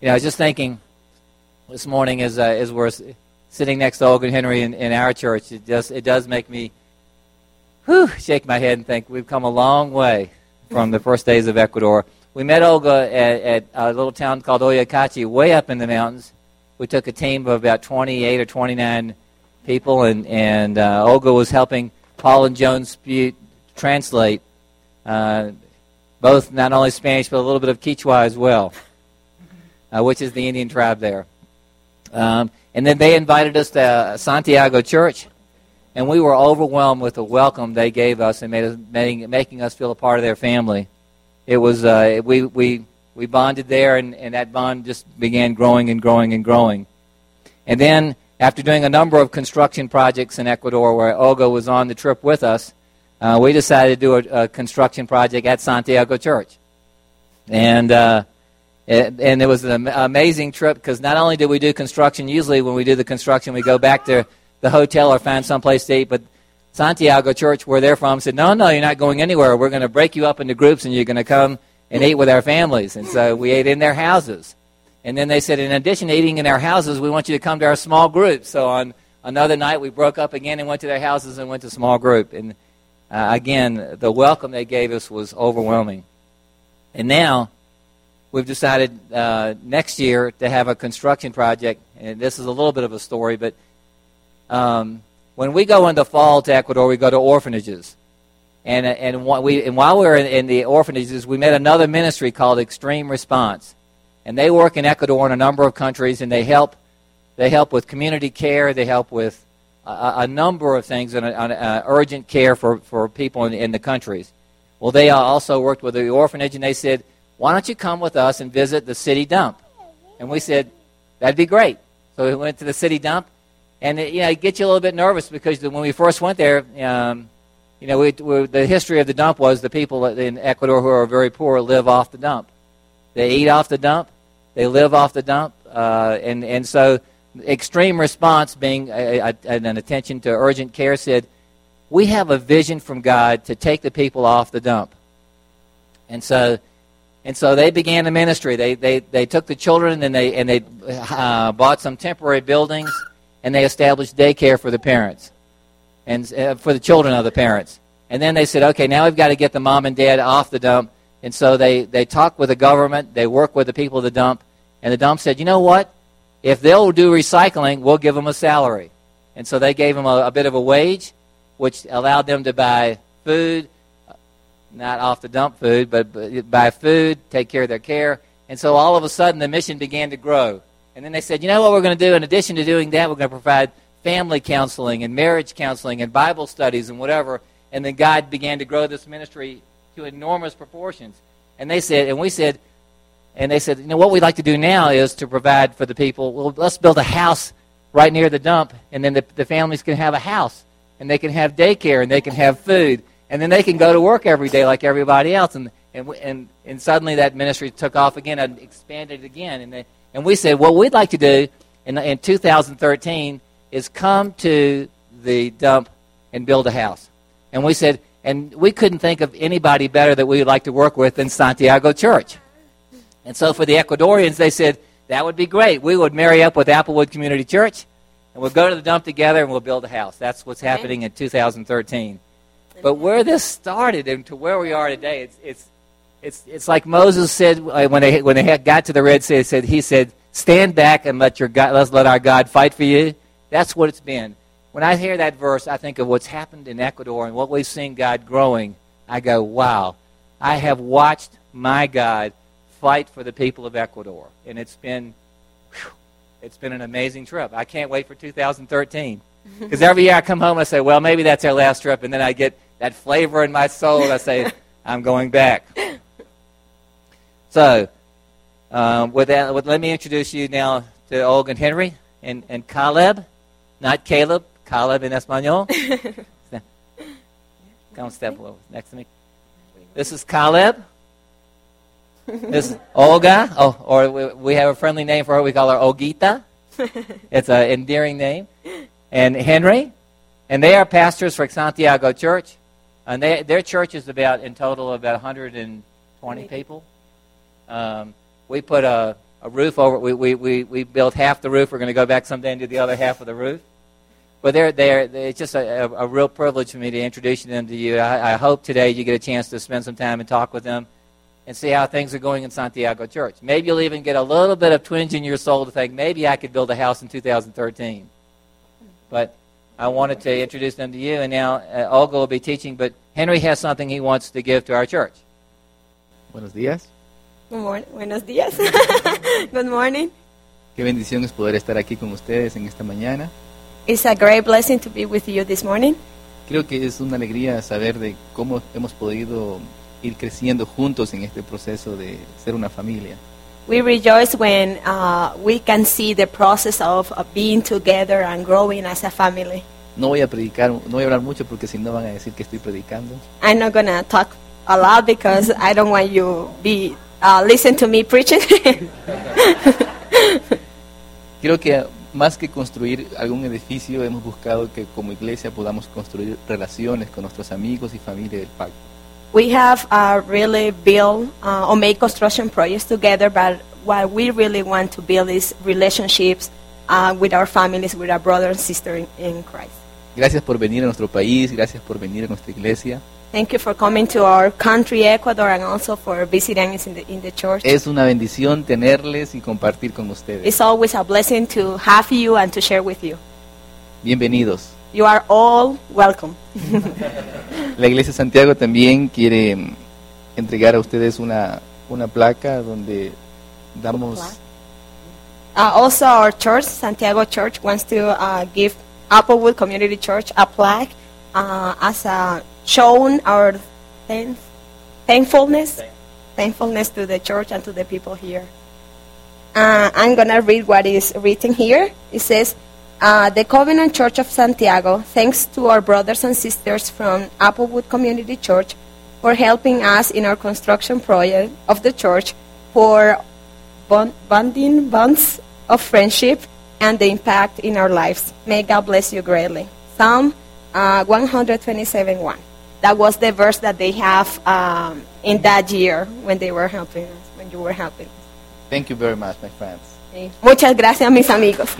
you know, I was just thinking this morning as, uh, as we're sitting next to Olga and Henry in, in our church, it, just, it does make me whew, shake my head and think we've come a long way from the first days of Ecuador. We met Olga at, at a little town called Oyacachi, way up in the mountains. We took a team of about 28 or 29 people, and, and uh, Olga was helping Paul and Joan Spute translate uh, both not only Spanish but a little bit of Quechua as well, which is the Indian tribe there. Um, and then they invited us to Santiago Church, and we were overwhelmed with the welcome they gave us and made us, making, making us feel a part of their family. It was uh, we we we bonded there, and, and that bond just began growing and growing and growing. And then, after doing a number of construction projects in Ecuador, where Olga was on the trip with us, uh, we decided to do a, a, construction project at Santiago Church. And uh, and it was an amazing trip because not only did we do construction, usually when we do the construction, we go back to the hotel or find someplace to eat, but Santiago Church, where they're from, said, No, no, you're not going anywhere. We're going to break you up into groups and you're going to come and eat with our families. And so we ate in their houses. And then they said, In addition to eating in our houses, we want you to come to our small group. So on another night, we broke up again and went to their houses and went to small group. And uh, again, the welcome they gave us was overwhelming. And now, we've decided uh, next year to have a construction project. And this is a little bit of a story, but um, when we go in the fall to Ecuador, we go to orphanages. And, and, we, and while we were in, in the orphanages, we met another ministry called Extreme Response. And they work in Ecuador in a number of countries, and they help, they help with community care, they help with a, a number of things, and uh, urgent care for, for people in, in the countries. Well, they also worked with the orphanage, and they said, why don't you come with us and visit the city dump? And we said, that'd be great. So we went to the city dump, and it, you know, it gets you a little bit nervous because when we first went there, um, you know, we, we, the history of the dump was the people in Ecuador who are very poor live off the dump. They eat off the dump, they live off the dump, uh, and and so extreme response, being a, a, an attention to urgent care, said, "We have a vision from God to take the people off the dump," and so. And so they began the ministry. They, they, they took the children and they, and they uh, bought some temporary buildings and they established daycare for the parents and uh, for the children of the parents. And then they said, okay, now we've got to get the mom and dad off the dump. And so they, they talked with the government, they worked with the people of the dump, and the dump said, you know what? If they'll do recycling, we'll give them a salary. And so they gave them a, a bit of a wage, which allowed them to buy food, not off the dump food, but, buy food, take care of their care. And so all of a sudden the mission began to grow. And then they said, you know what we're going to do? In addition to doing that, we're going to provide family counseling and marriage counseling and Bible studies and whatever. And then God began to grow this ministry to enormous proportions. And they said, and we said, and they said, you know, what we'd like to do now is to provide for the people. Well, let's build a house right near the dump, and then the, the families can have a house, and they can have daycare, and they can have food, and then they can go to work every day like everybody else. And and and, and suddenly that ministry took off again and expanded again. And they, and we said, what we'd like to do in, in 2013 is come to the dump and build a house. And we said, and we couldn't think of anybody better that we would like to work with than Santiago Church. And so for the Ecuadorians, they said, that would be great. We would marry up with Applewood Community Church, and we'll go to the dump together and we'll build a house. That's what's happening in 2013. But where this started and to where we are today, it's, it's, it's, it's like Moses said when they, when they got to the Red Sea, he said, he said, stand back and let, your God, let's let our God fight for you. That's what it's been. When I hear that verse, I think of what's happened in Ecuador and what we've seen God growing. I go, wow, I have watched my God fight for the people of Ecuador. And it's been, whew, it's been an amazing trip. I can't wait for 2013. Because every year I come home and I say, well, maybe that's our last trip. And then I get that flavor in my soul. and I say, I'm going back. So, um, with that, with, let me introduce you now to Olga and Henry and, and Caleb, not Caleb, Caleb in Espanol. Come step over next to me. This is Caleb. This is Olga, oh, or we, we have a friendly name for her. We call her Olgita. It's an endearing name. And Henry, and they are pastors for Santiago Church. And they, their church is about, in total, about 120 people. Um, we put a, a roof over. We, we, we, we built half the roof. We're going to go back someday and do the other half of the roof. But they're, they're, they're it's just a, a, a real privilege for me to introduce them to you. I, I hope today you get a chance to spend some time and talk with them and see how things are going in Santiago Church. Maybe you'll even get a little bit of twinge in your soul to think maybe I could build a house in 2013. But I wanted to introduce them to you, and now uh, Olga will be teaching, but Henry has something he wants to give to our church. Buenos días. Good morning. Buenos días. Good morning. Qué bendición es poder estar aquí con ustedes en esta mañana. It's a great blessing to be with you this morning. Creo que es una alegría saber de cómo hemos podido ir creciendo juntos en este proceso de ser una familia. We rejoice when uh, we can see the process of uh, being together and growing as a family. No voy a predicar, no voy a hablar mucho porque si no van a decir que estoy predicando. I'm not gonna talk a lot because I don't want you be uh, listen to me preaching. Creo que más que construir algún edificio, hemos buscado que como iglesia podamos construir relaciones con nuestros amigos y familia del pacto. We have uh, really built uh, or made construction projects together, but what we really want to build is relationships uh, with our families, with our brother and sister in, in Christ. Gracias por venir a nuestro país, gracias por venir a nuestra iglesia. Thank you for coming to our country, Ecuador, and also for visiting us in the, in the church. Es una bendición tenerles y compartir con ustedes. It's always a blessing to have you and to share with you. Bienvenidos. You are all welcome. La iglesia de Santiago también quiere mm, entregar a ustedes una, una placa donde damos Uh, also, our church, Santiago Church, wants to uh, give Applewood Community Church a plaque uh, as a shown our thank- thankfulness, thankfulness to the church and to the people here. Uh, I'm gonna read what is written here. It says, uh, "The Covenant Church of Santiago thanks to our brothers and sisters from Applewood Community Church for helping us in our construction project of the church for bond, bonding bonds of friendship and the impact in our lives. May God bless you greatly. Psalm uh, 127 1. That was the verse that they have um, in that year when they were helping us, when you were helping us. Thank you very much, my friends. Muchas gracias, mis amigos.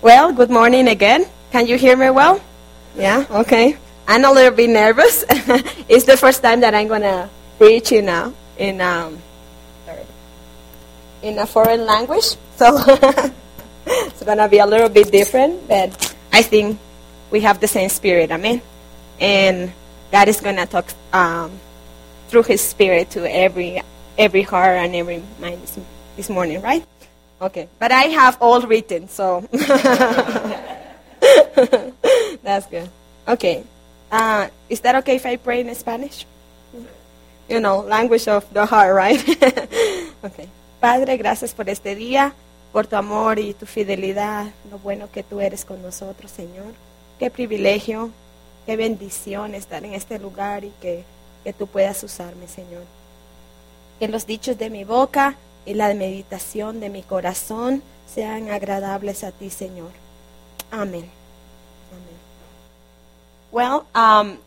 well, good morning again. Can you hear me well? Yeah, okay. I'm a little bit nervous. it's the first time that I'm gonna preach in a in um in a foreign language, so it's gonna be a little bit different. But I think we have the same spirit. Amen. And God is gonna talk um, through His Spirit to every every heart and every mind this, this morning, right? Okay. But I have all written, so that's good. Okay. Uh, is that okay if I pray in Spanish? You know, language of the heart, right? okay. Padre, gracias por este día, por tu amor y tu fidelidad, lo bueno que tú eres con nosotros, Señor. Qué privilegio, qué bendición estar en este lugar y que, que tú puedas usarme, Señor. Que los dichos de mi boca y la meditación de mi corazón sean agradables a ti, Señor. Amén. Amén. Well, um,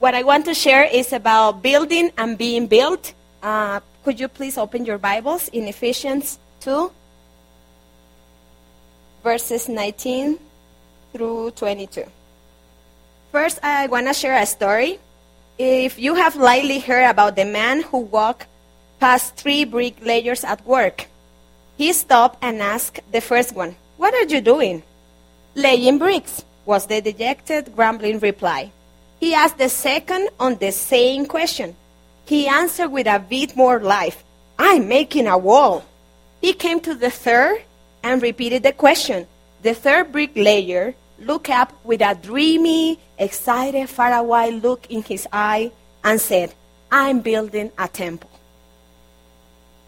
what I want to share is about building and being built. Uh, could you please open your Bibles in Ephesians 2, verses 19 through 22. First, I want to share a story. If you have likely heard about the man who walked past three bricklayers at work, he stopped and asked the first one, What are you doing? Laying bricks, was the dejected, grumbling reply. He asked the second on the same question. He answered with a bit more life, I'm making a wall. He came to the third and repeated the question. The third bricklayer looked up with a dreamy, excited, faraway look in his eye and said, I'm building a temple.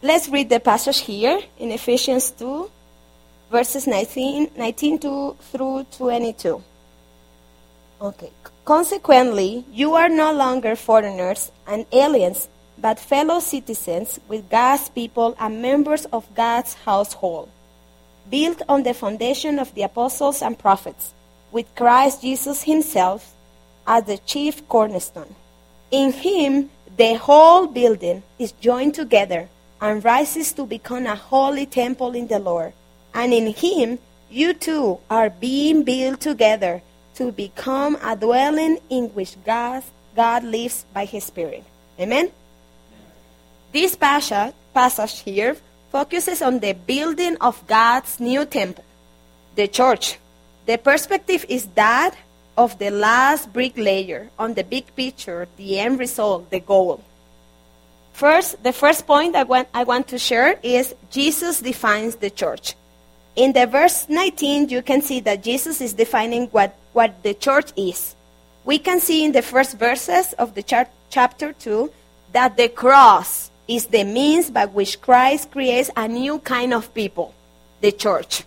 Let's read the passage here in Ephesians 2, verses 19, 19 to, through 22. Okay. Consequently, you are no longer foreigners and aliens, but fellow citizens with God's people and members of God's household, built on the foundation of the apostles and prophets, with Christ Jesus himself as the chief cornerstone. In him, the whole building is joined together and rises to become a holy temple in the Lord. And in him, you too are being built together to become a dwelling in which God, God lives by his Spirit. Amen? This passage, passage here focuses on the building of God's new temple, the church. The perspective is that of the last bricklayer on the big picture, the end result, the goal. First, the first point I want, I want to share is Jesus defines the church. In the verse 19, you can see that Jesus is defining what, what the church is. We can see in the first verses of the char- chapter 2 that the cross is the means by which Christ creates a new kind of people, the church.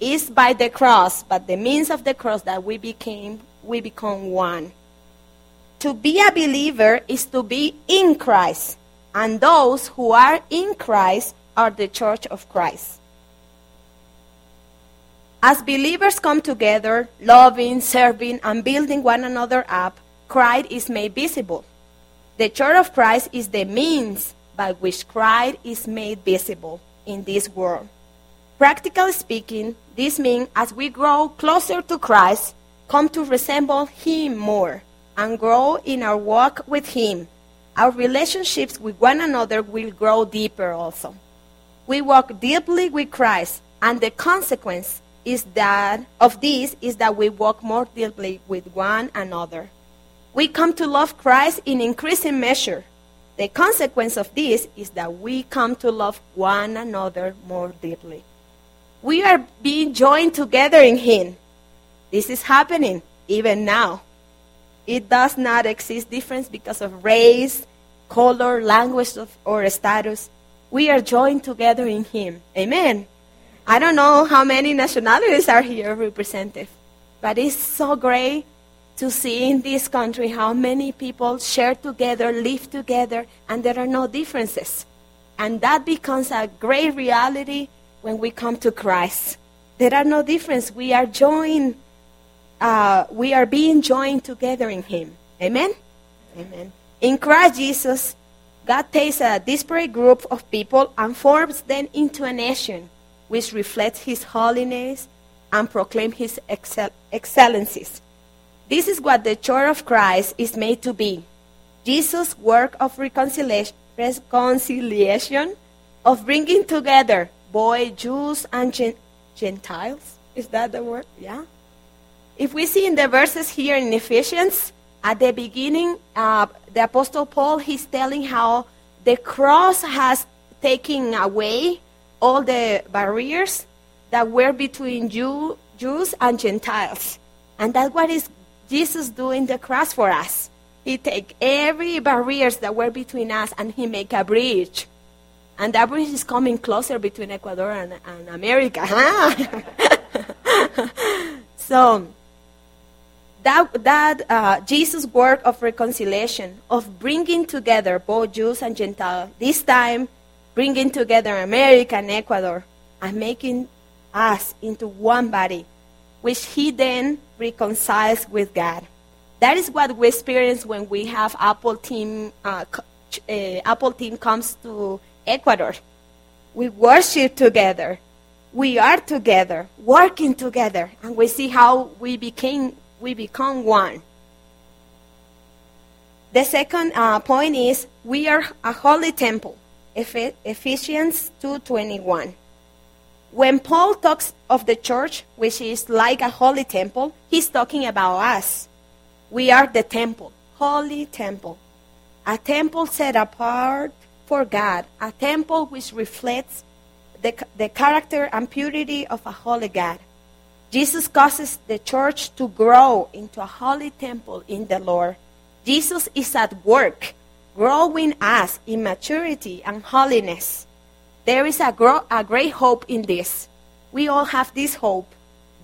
It's by the cross, but the means of the cross that we became we become one. To be a believer is to be in Christ, and those who are in Christ are the church of Christ. As believers come together, loving, serving, and building one another up, Christ is made visible. The church of Christ is the means by which Christ is made visible in this world. Practically speaking, this means as we grow closer to Christ, come to resemble Him more, and grow in our walk with Him, our relationships with one another will grow deeper also. We walk deeply with Christ, and the consequence is that of this is that we walk more deeply with one another. We come to love Christ in increasing measure. The consequence of this is that we come to love one another more deeply. We are being joined together in Him. This is happening even now. It does not exist difference because of race, color, language, or status. We are joined together in Him. Amen. I don't know how many nationalities are here represented, but it's so great to see in this country how many people share together, live together, and there are no differences. And that becomes a great reality when we come to Christ. There are no difference. We are joined. Uh, we are being joined together in Him. Amen. Amen. In Christ Jesus, God takes a disparate group of people and forms them into a nation, which reflects His holiness and proclaim His excel- excellencies. This is what the Church of Christ is made to be. Jesus' work of reconciliation, reconciliation of bringing together boy, Jews, and Gen- Gentiles. Is that the word? Yeah. If we see in the verses here in Ephesians, at the beginning, uh, the Apostle Paul he's telling how the cross has taken away all the barriers that were between Jew, Jews and Gentiles, and that's what is Jesus doing the cross for us. He take every barriers that were between us and he make a bridge and that bridge is coming closer between Ecuador and, and America. so that that uh, Jesus' work of reconciliation, of bringing together both Jews and Gentiles, this time bringing together America and Ecuador, and making us into one body, which He then reconciles with God. That is what we experience when we have Apple team. Uh, uh, Apple team comes to Ecuador. We worship together. We are together, working together, and we see how we became we become one. The second uh, point is we are a holy temple. Ephesians 2:21. When Paul talks of the church, which is like a holy temple, he's talking about us. We are the temple, holy temple. A temple set apart for God, a temple which reflects the, the character and purity of a holy God. Jesus causes the church to grow into a holy temple in the Lord. Jesus is at work, growing us in maturity and holiness. There is a, gro- a great hope in this. We all have this hope.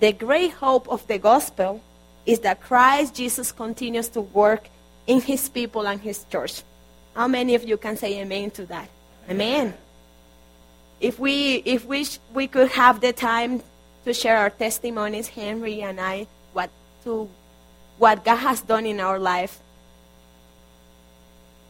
The great hope of the gospel is that Christ Jesus continues to work in his people and his church. How many of you can say amen to that? Amen. If we if we sh- we could have the time to share our testimonies, Henry and I, what to what God has done in our life.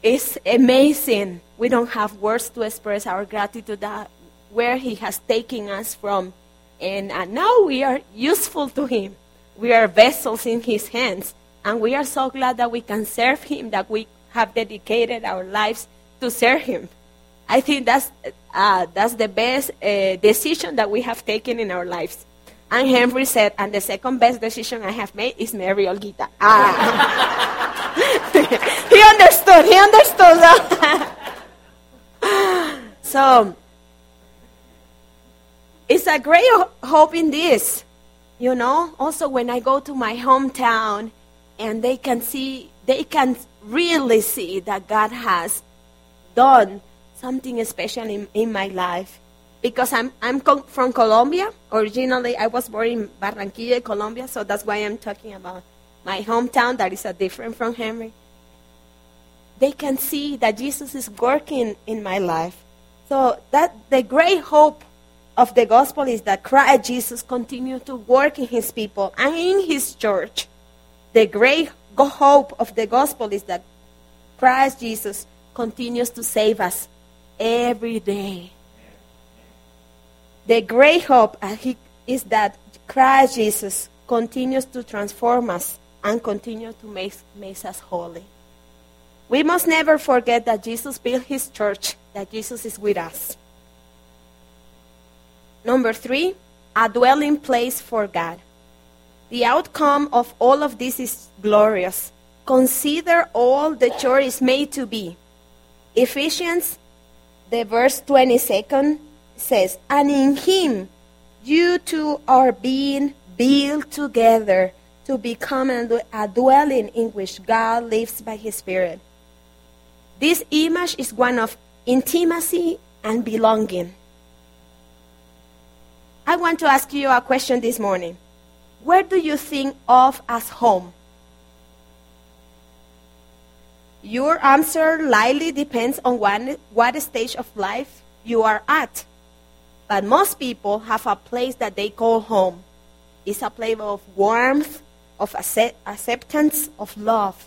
It's amazing. We don't have words to express our gratitude that where He has taken us from. And uh, now we are useful to Him. We are vessels in His hands. And we are so glad that we can serve Him, that we have dedicated our lives to serve Him. I think that's, uh, that's the best uh, decision that we have taken in our lives. And Henry said, and the second best decision I have made is marry Olgita. Ah. he understood. He understood. so, it's a great hope in this. You know, also when I go to my hometown and they can see, they can really see that God has done something special in, in my life. Because I'm, I'm from Colombia. Originally, I was born in Barranquilla, Colombia, so that's why I'm talking about my hometown that is a different from Henry. They can see that Jesus is working in my life. So that the great hope of the gospel is that Christ Jesus continues to work in his people and in his church. The great hope of the gospel is that Christ Jesus continues to save us every day. The great hope uh, is that Christ Jesus continues to transform us and continue to make, make us holy. We must never forget that Jesus built his church, that Jesus is with us. Number three, a dwelling place for God. The outcome of all of this is glorious. Consider all the church is made to be. Ephesians, the verse 22nd says, And in him you too are being built together to become a dwelling in which God lives by his Spirit. This image is one of intimacy and belonging. I want to ask you a question this morning. Where do you think of as home? Your answer likely depends on what, what stage of life you are at. But most people have a place that they call home. It's a place of warmth, of accept- acceptance, of love.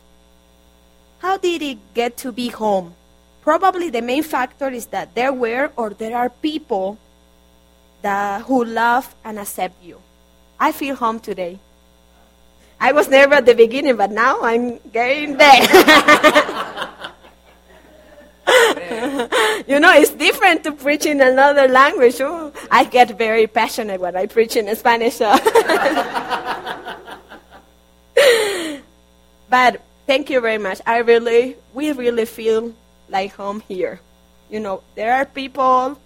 How did it get to be home? Probably the main factor is that there were or there are people that, who love and accept you. I feel home today. I was never at the beginning, but now I'm getting there. you know, it's different to preach in another language. Oh, I get very passionate when I preach in Spanish. So. but thank you very much. I really, we really feel like home here. You know, there are people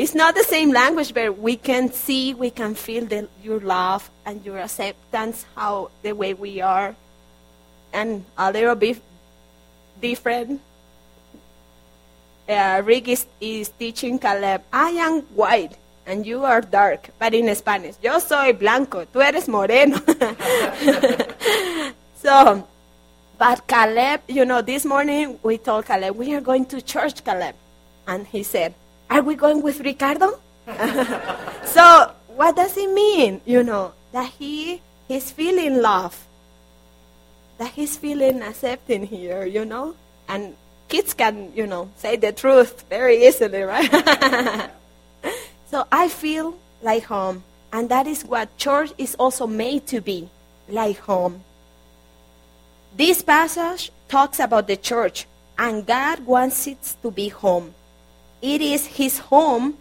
it's not the same language, but we can see, we can feel the, your love and your acceptance, how the way we are, and a little bit different. Uh, Rick is, is teaching Caleb, I am white and you are dark, but in Spanish, yo soy blanco, tú eres moreno. so, but Caleb, you know, this morning we told Caleb, we are going to church, Caleb. And he said, are we going with Ricardo? so what does it mean? You know, that he he's feeling love. That he's feeling accepting here, you know? And kids can, you know, say the truth very easily, right? so I feel like home. And that is what church is also made to be, like home. This passage talks about the church, and God wants it to be home it is his home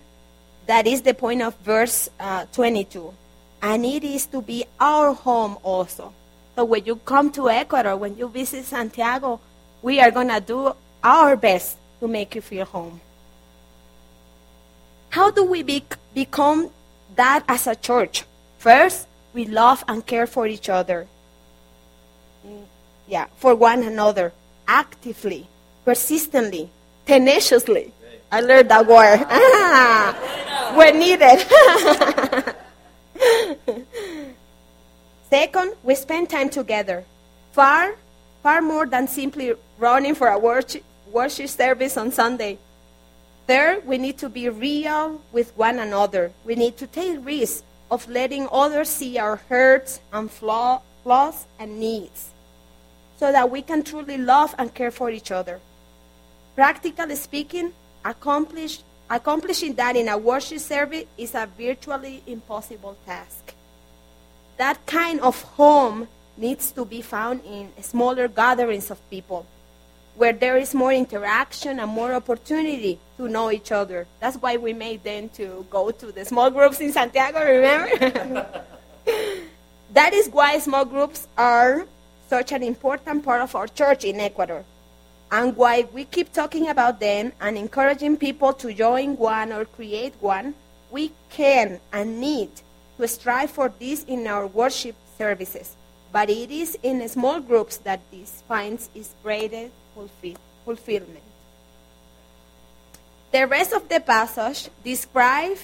that is the point of verse uh, 22. And it is to be our home also. So when you come to Ecuador, when you visit Santiago, we are going to do our best to make you feel home. How do we be- become that as a church? First, we love and care for each other. Yeah, for one another, actively, persistently, tenaciously. I learned that word. Ah, when needed. Second, we spend time together. Far, far more than simply running for a worship, worship service on Sunday. Third, we need to be real with one another. We need to take risks of letting others see our hurts and flaw, flaws, and needs so that we can truly love and care for each other. Practically speaking, accomplish, accomplishing that in a worship service is a virtually impossible task. That kind of home needs to be found in smaller gatherings of people where there is more interaction and more opportunity to know each other. That's why we made them to go to the small groups in Santiago, remember? that is why small groups are such an important part of our church in Ecuador. And why we keep talking about them and encouraging people to join one or create one, we can and need to strive for this in our worship services. But it is in small groups that this finds its greatest fulfillment. The rest of the passage describes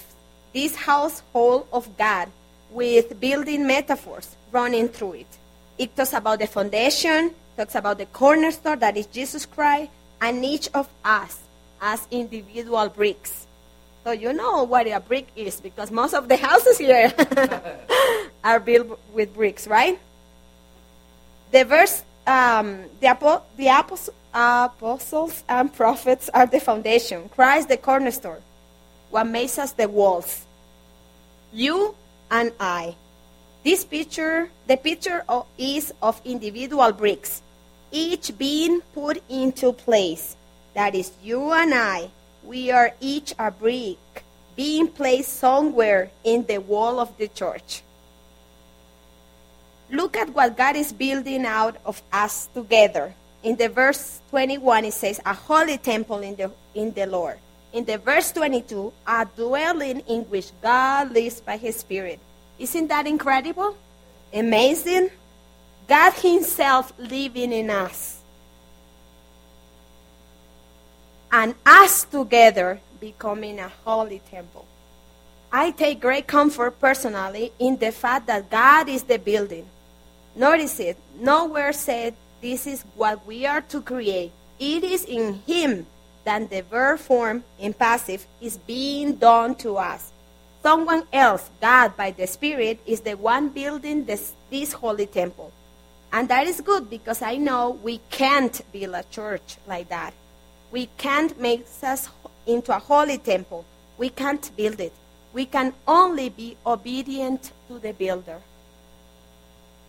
this household of God with building metaphors running through it. It talks about the foundation, talks about the cornerstone that is Jesus Christ, and each of us as individual bricks. So you know what a brick is because most of the houses here are built with bricks, right? The verse, um, the, the apostles and prophets are the foundation. Christ the cornerstone. What makes us the walls? You and I. This picture, the picture of, is of individual bricks, each being put into place. That is you and I. We are each a brick being placed somewhere in the wall of the church. Look at what God is building out of us together. In the verse 21, it says, a holy temple in the, in the Lord. In the verse 22, a dwelling in which God lives by his Spirit. Isn't that incredible? Amazing? God Himself living in us. And us together becoming a holy temple. I take great comfort personally in the fact that God is the building. Notice it, nowhere said this is what we are to create. It is in Him that the verb form in passive is being done to us. Someone else, God by the Spirit, is the one building this, this holy temple. And that is good because I know we can't build a church like that. We can't make us into a holy temple. We can't build it. We can only be obedient to the builder.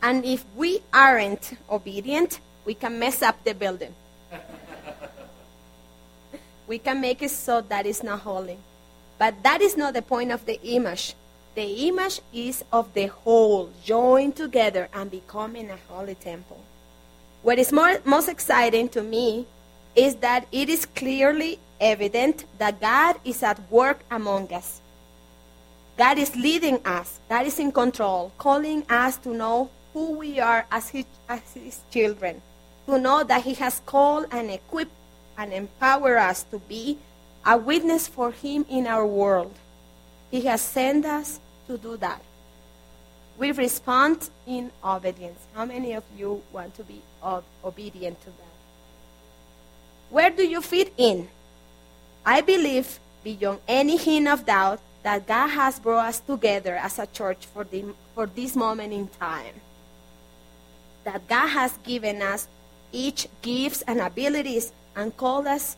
And if we aren't obedient, we can mess up the building. we can make it so that it's not holy. But that is not the point of the image. The image is of the whole joined together and becoming a holy temple. What is more, most exciting to me is that it is clearly evident that God is at work among us. God is leading us, God is in control, calling us to know who we are as his, as his children, to know that He has called and equipped and empowered us to be a witness for Him in our world. He has sent us to do that. We respond in obedience. How many of you want to be obedient to that? Where do you fit in? I believe, beyond any hint of doubt, that God has brought us together as a church for, the, for this moment in time. That God has given us each gifts and abilities and called us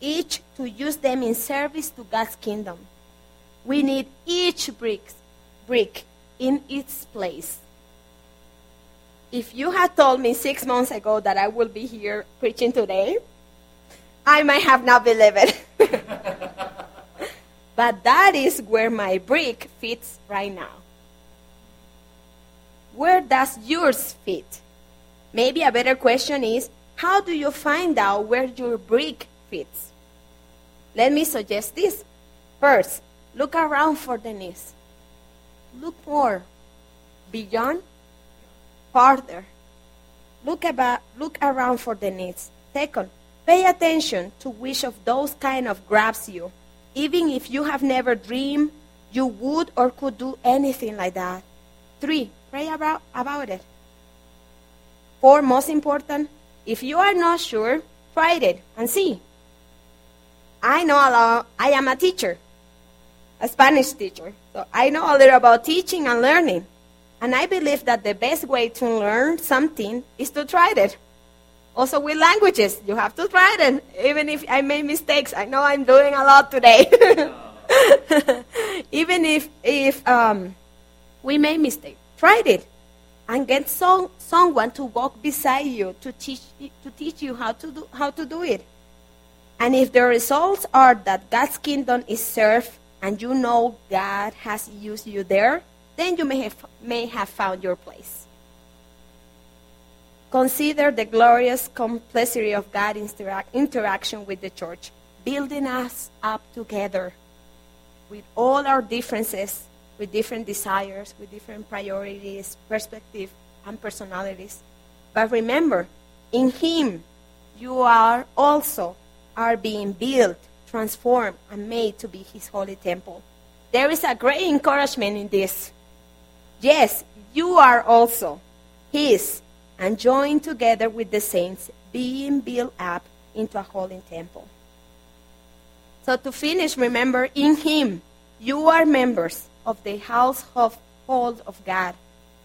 each to use them in service to God's kingdom. We need each brick, brick in its place. If you had told me six months ago that I will be here preaching today, I might have not believed it. but that is where my brick fits right now. Where does yours fit? Maybe a better question is how do you find out where your brick fits? Let me suggest this. First, look around for the needs. Look more, beyond, farther. Look about, look around for the needs. Second, pay attention to which of those kind of grabs you, even if you have never dreamed you would or could do anything like that. Three, pray about, about it. Four, most important, if you are not sure, try it and see. I know a lot, I am a teacher, a Spanish teacher. So I know a little about teaching and learning. And I believe that the best way to learn something is to try it. Also with languages, you have to try it. Even if I made mistakes, I know I'm doing a lot today. Even if if um, we made mistakes, try it, and get some, someone to walk beside you to teach to teach you how to do how to do it. And if the results are that God's kingdom is served and you know God has used you there, then you may have, may have found your place. Consider the glorious complexity of God's interac- interaction with the church, building us up together with all our differences, with different desires, with different priorities, perspectives, and personalities. But remember, in Him, you are also are being built, transformed, and made to be His holy temple. There is a great encouragement in this. Yes, you are also His, and joined together with the saints, being built up into a holy temple. So to finish, remember, in Him, you are members of the household of God,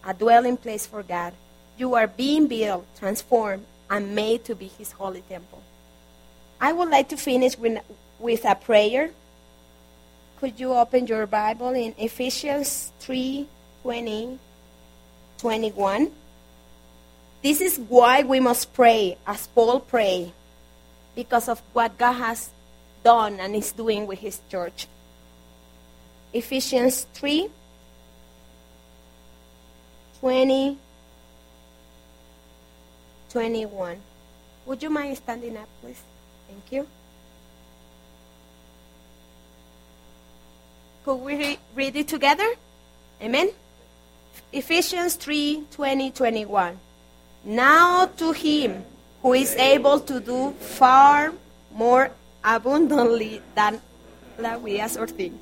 a dwelling place for God. You are being built, transformed, and made to be His holy temple. I would like to finish with, with a prayer. Could you open your Bible in Ephesians 3 20, 21? This is why we must pray, as Paul prayed, because of what God has done and is doing with his church. Ephesians 3 20, 21. Would you mind standing up, please? Thank you. Could we re- read it together? Amen. Ephesians 3 20, 21. Now to him who is able to do far more abundantly than that we ask or think,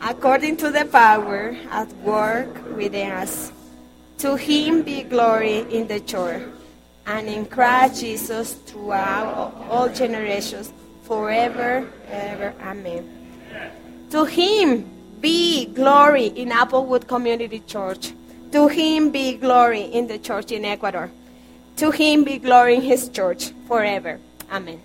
according to the power at work within us. To him be glory in the church and in Christ Jesus throughout all generations, forever, ever. Amen. To him be glory in Applewood Community Church. To him be glory in the church in Ecuador. To him be glory in his church forever. Amen.